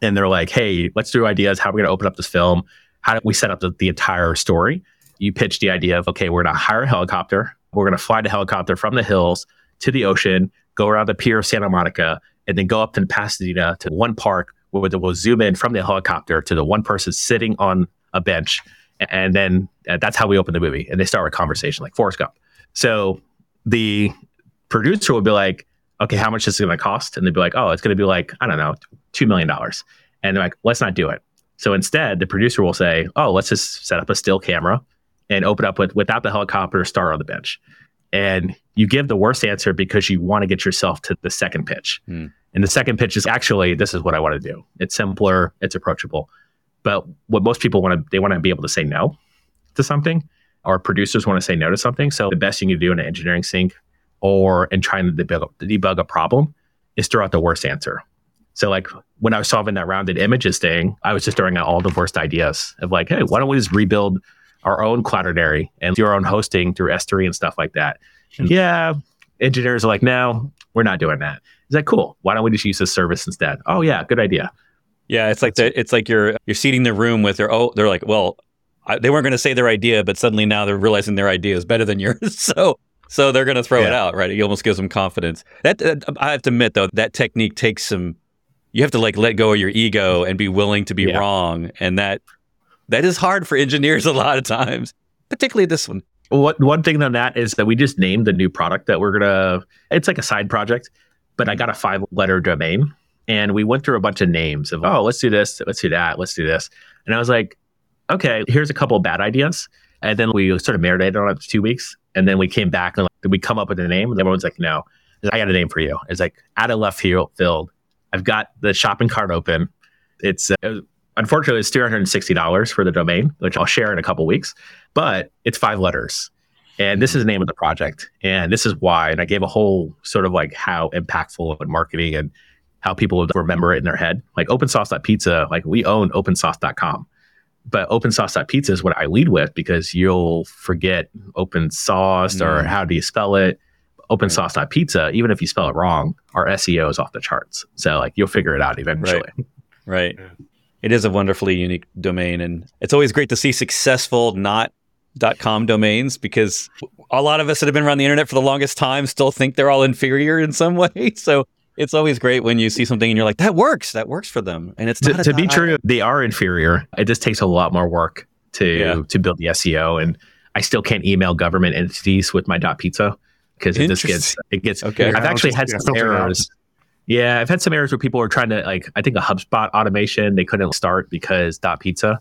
and they're like, hey, let's do ideas. How are we going to open up this film? How do we set up the, the entire story? You pitch the idea of, okay, we're going to hire a helicopter. We're going to fly the helicopter from the hills to the ocean, go around the pier of Santa Monica, and then go up to Pasadena to one park where we'll zoom in from the helicopter to the one person sitting on a bench. And then uh, that's how we open the movie. And they start a conversation like Forrest Gump. So the producer will be like, okay, how much is it going to cost? And they'd be like, oh, it's going to be like, I don't know, $2 million. And they're like, let's not do it. So instead, the producer will say, oh, let's just set up a still camera and open up with without the helicopter, start on the bench. And you give the worst answer because you want to get yourself to the second pitch. Mm. And the second pitch is actually, this is what I want to do. It's simpler, it's approachable. But what most people want to, they want to be able to say no to something, or producers want to say no to something. So the best thing you can do in an engineering sync or in trying to debug, debug a problem is throw out the worst answer. So like when I was solving that rounded images thing, I was just throwing out all the worst ideas of like, hey, why don't we just rebuild our own Cloudinary and do our own hosting through S3 and stuff like that? And yeah, engineers are like, no, we're not doing that. Is that cool? Why don't we just use this service instead? Oh yeah, good idea. Yeah, it's like the, it's like you're you're seating the room with their oh they're like well I, they weren't going to say their idea but suddenly now they're realizing their idea is better than yours. So so they're going to throw yeah. it out right? It almost gives them confidence. That, that I have to admit though that technique takes some you have to like let go of your ego and be willing to be yeah. wrong and that that is hard for engineers a lot of times particularly this one. What one thing on that is that we just named the new product that we're gonna it's like a side project but i got a five letter domain and we went through a bunch of names of oh let's do this let's do that let's do this. And i was like okay here's a couple of bad ideas and then we sort of marinated on it for two weeks and then we came back and like, we come up with a name and everyone's like no i got a name for you it's like out of left field I've got the shopping cart open. It's uh, unfortunately it's two hundred and sixty dollars for the domain, which I'll share in a couple weeks. But it's five letters, and this is the name of the project, and this is why. And I gave a whole sort of like how impactful and marketing and how people would remember it in their head. Like OpenSauced.pizza, like we own OpenSauced.com but opensauced.pizza is what I lead with because you'll forget open sauce mm. or how do you spell it open right. pizza, even if you spell it wrong, our SEO is off the charts. So like you'll figure it out eventually. Right. right. It is a wonderfully unique domain and it's always great to see successful not .com domains because a lot of us that have been around the internet for the longest time still think they're all inferior in some way. So it's always great when you see something and you're like, that works. That works for them. And it's to, to be true, they are inferior. It just takes a lot more work to yeah. to build the SEO. And I still can't email government entities with my dot .pizza because it just gets it gets. Okay, I've actually had some errors. Yeah, I've had some errors where people are trying to like. I think a HubSpot automation they couldn't start because dot pizza.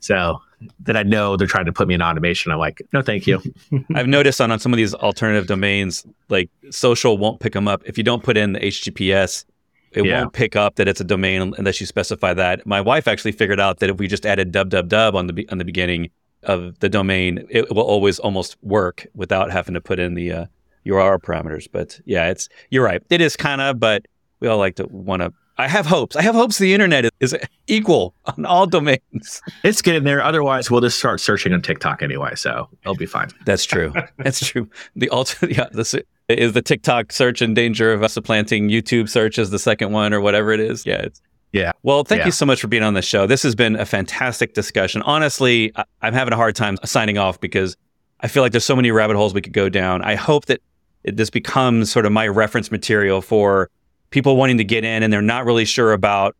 So that I know they're trying to put me in automation. I'm like, no, thank you. I've noticed on, on some of these alternative domains, like social won't pick them up if you don't put in the HTTPS. It yeah. won't pick up that it's a domain unless you specify that. My wife actually figured out that if we just added www on the on the beginning of the domain, it will always almost work without having to put in the uh, URL parameters. But yeah, it's you're right. It is kind of, but we all like to want to. I have hopes. I have hopes the internet is, equal on all domains. It's getting there. Otherwise, we'll just start searching on TikTok anyway, so it'll be fine. That's true. That's true. The alter, yeah, this is the TikTok search in danger of supplanting YouTube search as the second one or whatever it is. Yeah, it's yeah. Well, thank yeah. you so much for being on the show. This has been a fantastic discussion. Honestly, I'm having a hard time signing off because I feel like there's so many rabbit holes we could go down. I hope that it, this becomes sort of my reference material for people wanting to get in and they're not really sure about,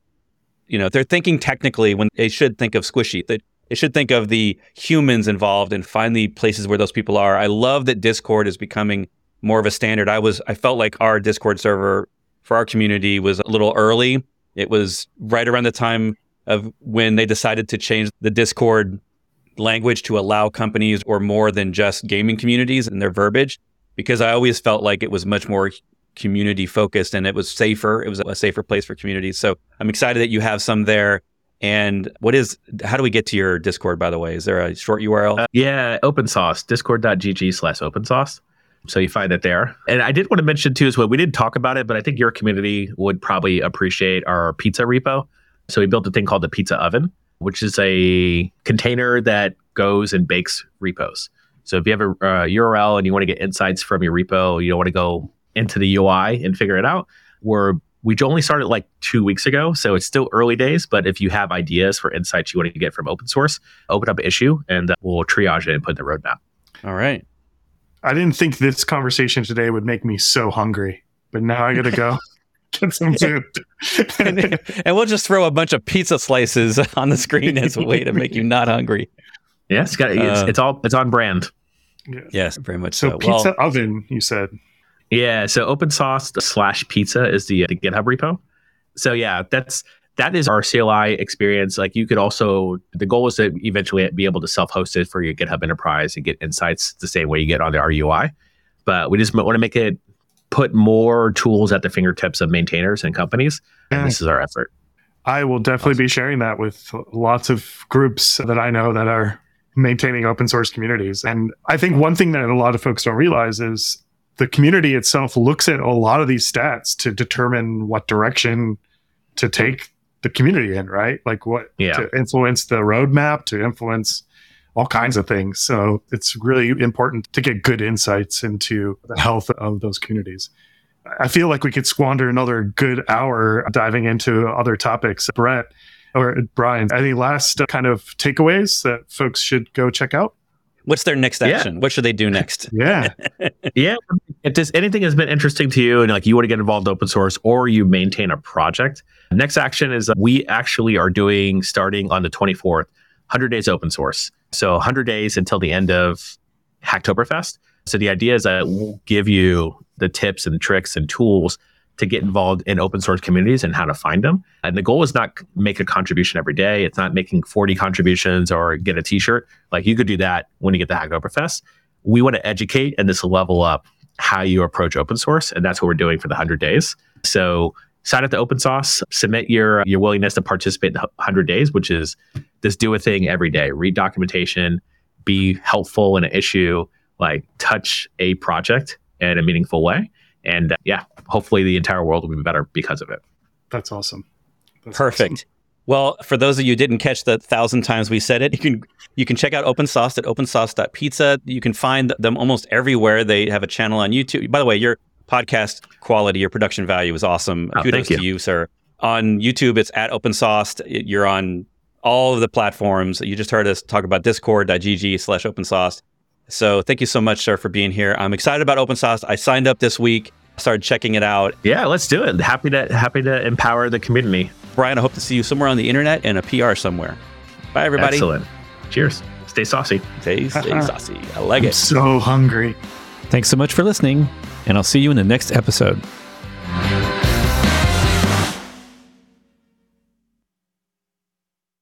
you know, they're thinking technically when they should think of squishy. They should think of the humans involved and find the places where those people are. I love that Discord is becoming more of a standard. I was I felt like our Discord server for our community was a little early. It was right around the time of when they decided to change the Discord language to allow companies or more than just gaming communities in their verbiage because I always felt like it was much more community focused and it was safer. It was a safer place for communities. So I'm excited that you have some there. And what is, how do we get to your Discord, by the way? Is there a short URL? Uh, yeah, open source, discord.gg slash opensauced. So you find it there. And I did want to mention too as well, we didn't talk about it, but I think your community would probably appreciate our pizza repo. So we built a thing called the pizza oven, which is a container that goes and bakes repos. So if you have a uh, URL and you want to get insights from your repo, you don't want to go into the UI and figure it out, we're we only started like two weeks ago, so it's still early days. But if you have ideas for insights you want to get from open source, open up an issue and uh, we'll triage it and put in the roadmap. All right. I didn't think this conversation today would make me so hungry, but now I got to go get some food. and, and we'll just throw a bunch of pizza slices on the screen as a way to make you not hungry. Yeah, it's got it's, Uh, it's all it's on brand. Yes, very much So so. pizza Well, oven, you said. Yeah, so open-sauced slash pizza is the, uh, the GitHub repo. So yeah, that's that is our CLI experience. Like you could also the goal is to eventually be able to self-host it for your GitHub Enterprise and get insights the same way you get on the RUI. But we just want to make it put more tools at the fingertips of maintainers and companies. And Yeah. this is our effort. I will definitely be sharing that with lots of groups that I know that are maintaining open source communities. And I think one thing that a lot of folks don't realize is the community itself looks at a lot of these stats to determine what direction to take the community in, right? Like what Yeah. to influence the roadmap, to influence all kinds of things. So it's really important to get good insights into the health of those communities. I feel like we could squander another good hour diving into other topics. Bret or Brian, any last kind of takeaways that folks should go check out? What's their next Yeah. action? What should they do next? Yeah. Yeah. If there's anything has been interesting to you and like you want to get involved in open source or you maintain a project, next action is uh, we actually are doing starting on the 24th, 100 days open source. So 100 days until the end of Hacktoberfest. So the idea is that we'll give you the tips and tricks and tools to get involved in open source communities and how to find them. And the goal is not make a contribution every day. It's not making 40 contributions or get a t-shirt. Like you could do that when you get the Hacktoberfest. We want to educate and this level up how you approach open source. And that's what we're doing for the 100 days. So sign up to open source, submit your, your willingness to participate in the 100 days, which is just do a thing every day, read documentation, be helpful in an issue, like touch a project in a meaningful way. And uh, yeah, hopefully the entire world will be better because of it. That's awesome. That's Perfect. Well, for those of you who didn't catch the thousand times we said it, you can you can check out OpenSauced at opensauced.pizza. You can find them almost everywhere. They have a channel on YouTube. By the way, your podcast quality, your production value is awesome. Oh, Kudos thank to you, sir. On YouTube, it's at OpenSauced. You're on all of the platforms. You just heard us talk about discord.gg slash OpenSauced. So thank you so much, sir, for being here. I'm excited about open OpenSauced. I signed up this week, started checking it out. Yeah, let's do it. Happy to happy to empower the community. Brian, I hope to see you somewhere on the internet and a PR somewhere. Bye, everybody. Excellent. Cheers. Stay saucy. Stay, stay saucy. I like I'm it. so hungry. Thanks so much for listening, and I'll see you in the next episode.